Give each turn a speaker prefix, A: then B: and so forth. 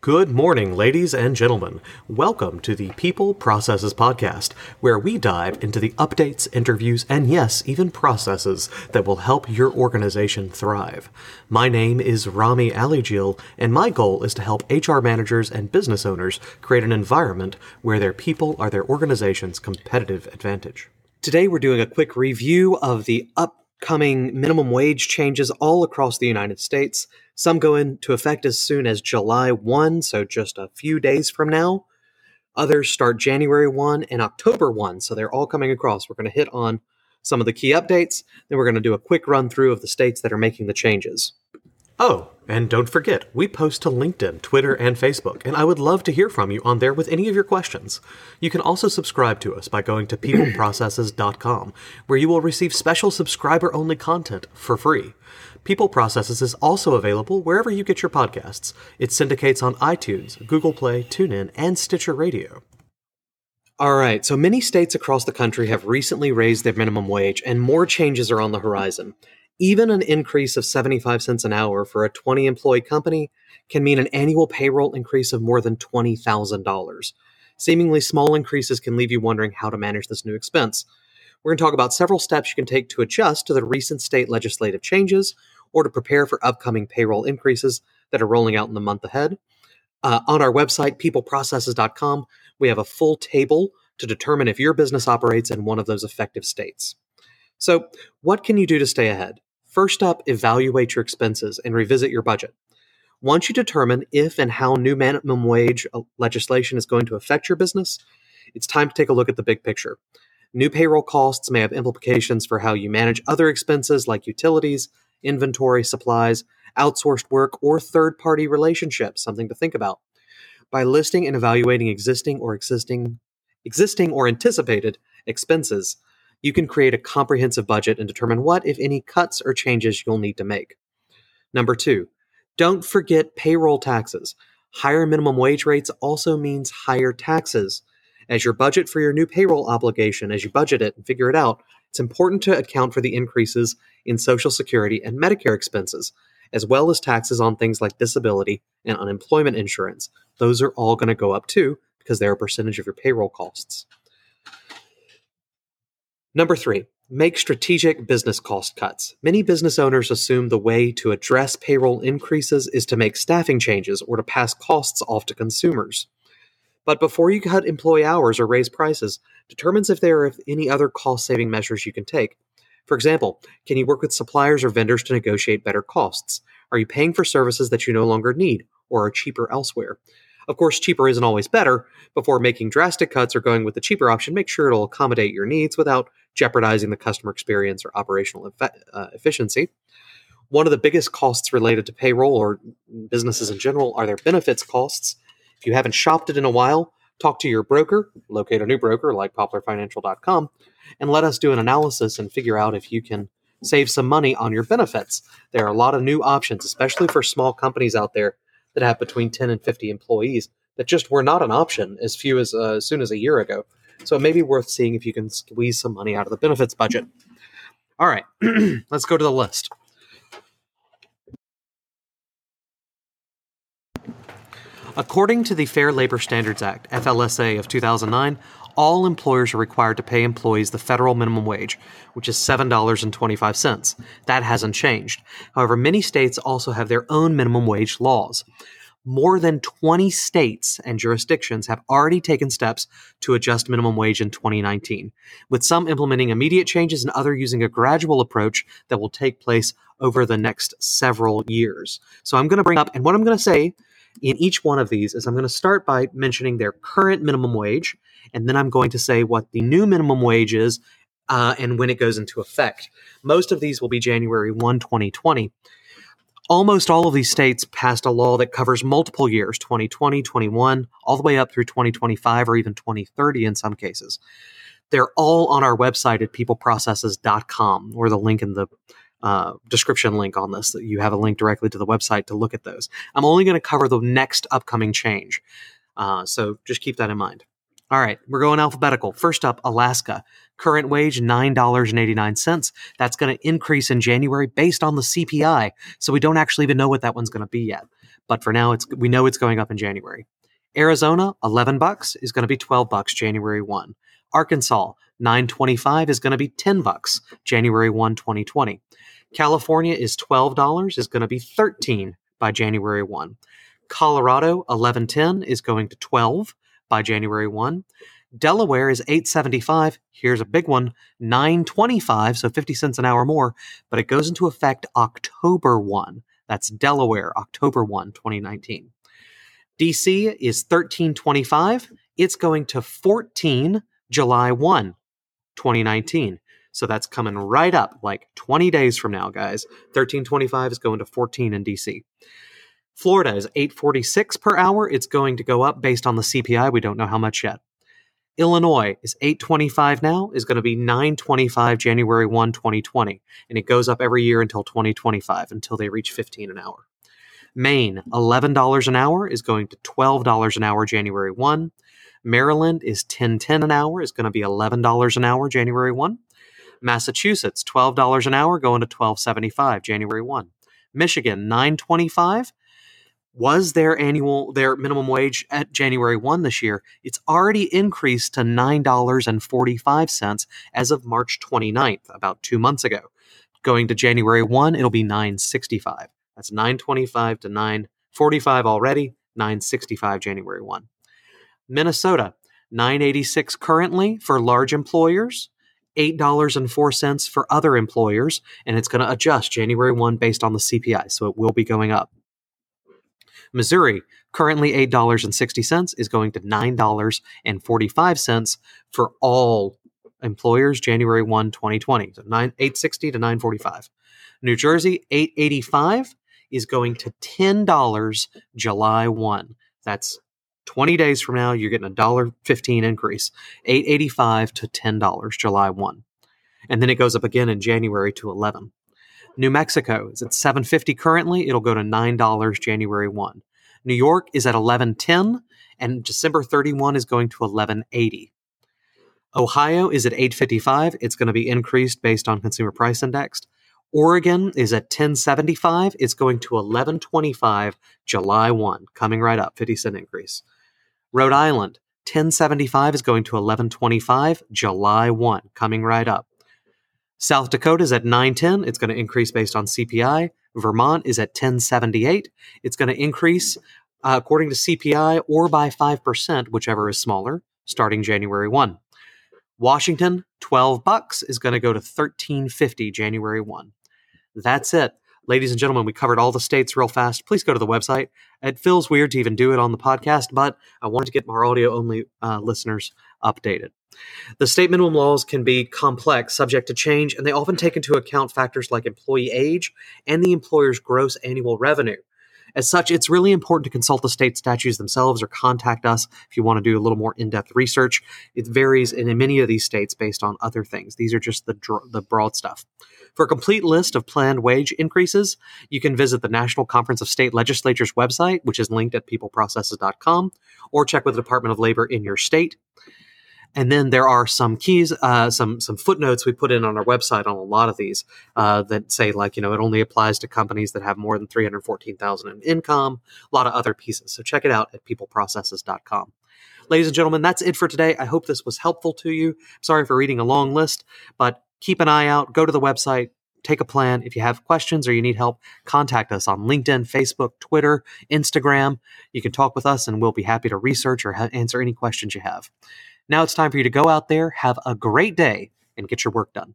A: Good morning, ladies and gentlemen. Welcome to the People Processes Podcast, where we dive into the updates, interviews, and yes, even processes that will help your organization thrive. My name is Rami Alijil, and my goal is to help HR managers and business owners create an environment where their people are their organization's competitive advantage. Today, we're doing a quick review of the upcoming minimum wage changes all across the United States. Some go into effect as soon as July 1, so just a few days from now. Others start January 1 and October 1, so they're all coming across. We're going to hit on some of the key updates, then we're going to do a quick run through of the states that are making the changes. Oh, and don't forget, we post to LinkedIn, Twitter, and Facebook, and I would love to hear from you on there with any of your questions. You can also subscribe to us by going to peopleprocesses.com, where you will receive special subscriber only content for free. People Processes is also available wherever you get your podcasts. It syndicates on iTunes, Google Play, TuneIn, and Stitcher Radio. All right, so many states across the country have recently raised their minimum wage, and more changes are on the horizon. Even an increase of 75 cents an hour for a 20 employee company can mean an annual payroll increase of more than $20,000. Seemingly small increases can leave you wondering how to manage this new expense. We're going to talk about several steps you can take to adjust to the recent state legislative changes or to prepare for upcoming payroll increases that are rolling out in the month ahead. Uh, on our website, peopleprocesses.com, we have a full table to determine if your business operates in one of those effective states. So, what can you do to stay ahead? First up, evaluate your expenses and revisit your budget. Once you determine if and how new minimum wage uh, legislation is going to affect your business, it's time to take a look at the big picture. New payroll costs may have implications for how you manage other expenses like utilities, inventory, supplies, outsourced work, or third party relationships, something to think about. By listing and evaluating existing or existing existing or anticipated expenses, you can create a comprehensive budget and determine what, if any, cuts or changes you'll need to make. Number two, don't forget payroll taxes. Higher minimum wage rates also means higher taxes. As your budget for your new payroll obligation, as you budget it and figure it out, it's important to account for the increases in Social Security and Medicare expenses, as well as taxes on things like disability and unemployment insurance. Those are all going to go up too because they're a percentage of your payroll costs. Number three, make strategic business cost cuts. Many business owners assume the way to address payroll increases is to make staffing changes or to pass costs off to consumers. But before you cut employee hours or raise prices, determines if there are any other cost saving measures you can take. For example, can you work with suppliers or vendors to negotiate better costs? Are you paying for services that you no longer need or are cheaper elsewhere? Of course, cheaper isn't always better. Before making drastic cuts or going with the cheaper option, make sure it'll accommodate your needs without jeopardizing the customer experience or operational uh, efficiency. One of the biggest costs related to payroll or businesses in general are their benefits costs. If you haven't shopped it in a while, talk to your broker, locate a new broker like poplarfinancial.com, and let us do an analysis and figure out if you can save some money on your benefits. There are a lot of new options, especially for small companies out there that have between 10 and 50 employees that just were not an option as few as, uh, as soon as a year ago. So it may be worth seeing if you can squeeze some money out of the benefits budget. All right, let's go to the list. According to the Fair Labor Standards Act, FLSA of 2009, all employers are required to pay employees the federal minimum wage, which is $7.25. That hasn't changed. However, many states also have their own minimum wage laws. More than 20 states and jurisdictions have already taken steps to adjust minimum wage in 2019, with some implementing immediate changes and other using a gradual approach that will take place over the next several years. So I'm going to bring up, and what I'm going to say in each one of these is I'm going to start by mentioning their current minimum wage, and then I'm going to say what the new minimum wage is uh, and when it goes into effect. Most of these will be January 1, 2020. Almost all of these states passed a law that covers multiple years 2020, 21, all the way up through 2025 or even 2030 in some cases. They're all on our website at peopleprocesses.com or the link in the uh, description link on this. That you have a link directly to the website to look at those. I'm only going to cover the next upcoming change, uh, so just keep that in mind. All right, we're going alphabetical. First up, Alaska. Current wage $9.89. That's going to increase in January based on the CPI. So we don't actually even know what that one's going to be yet. But for now, it's we know it's going up in January. Arizona, 11 bucks is going to be 12 bucks January 1. Arkansas, 925 is going to be 10 bucks January 1, 2020. California is $12 is going to be 13 by January 1. Colorado, 1110 is going to 12 by January 1. Delaware is 875. Here's a big one, 925, so 50 cents an hour more, but it goes into effect October 1. That's Delaware, October 1, 2019. DC is 1325. It's going to 14 July 1, 2019. So that's coming right up like 20 days from now, guys. 1325 is going to 14 in DC. Florida is 846 per hour. It's going to go up based on the CPI. We don't know how much yet. Illinois is 825 now, is going to be 925 January 1, 2020. And it goes up every year until 2025, until they reach 15 an hour. Maine, $11 an hour, is going to $12 an hour January 1. Maryland is 1010 an hour, is going to be $11 an hour January 1. Massachusetts, $12 an hour, going to 1275 January 1. Michigan, 925 was their annual their minimum wage at January 1 this year. It's already increased to $9.45 as of March 29th, about 2 months ago. Going to January 1, it'll be 965. That's 925 to 945 already, 965 January 1. Minnesota, 986 currently for large employers, $8.04 for other employers, and it's going to adjust January 1 based on the CPI, so it will be going up. Missouri, currently $8.60, is going to $9.45 for all employers January 1, 2020. So 9, 860 to 945. New Jersey, 885 is going to $10 July 1. That's 20 days from now, you're getting a dollar 15 increase. 885 to $10 July 1. And then it goes up again in January to 11. New Mexico is at 750 currently. It'll go to $9 January 1. New York is at 1110 and December 31 is going to 1180. Ohio is at 855. It's going to be increased based on consumer price index. Oregon is at 1075. It's going to 1125 July 1, coming right up, 50 cent increase. Rhode Island, 1075 is going to 1125 July 1, coming right up. South Dakota is at 910. It's going to increase based on CPI. Vermont is at 1078. It's going to increase uh, according to CPI or by 5%, whichever is smaller, starting January 1. Washington, 12 bucks is going to go to 1350 January 1. That's it. Ladies and gentlemen, we covered all the states real fast. Please go to the website. It feels weird to even do it on the podcast, but I wanted to get our audio only uh, listeners updated. The state minimum laws can be complex, subject to change, and they often take into account factors like employee age and the employer's gross annual revenue. As such, it's really important to consult the state statutes themselves or contact us if you want to do a little more in depth research. It varies in many of these states based on other things. These are just the, the broad stuff. For a complete list of planned wage increases, you can visit the National Conference of State Legislatures website, which is linked at peopleprocesses.com, or check with the Department of Labor in your state. And then there are some keys, uh, some some footnotes we put in on our website on a lot of these uh, that say like you know it only applies to companies that have more than three hundred fourteen thousand in income. A lot of other pieces. So check it out at peopleprocesses.com. Ladies and gentlemen, that's it for today. I hope this was helpful to you. Sorry for reading a long list, but keep an eye out. Go to the website, take a plan. If you have questions or you need help, contact us on LinkedIn, Facebook, Twitter, Instagram. You can talk with us and we'll be happy to research or ha- answer any questions you have. Now it's time for you to go out there, have a great day, and get your work done.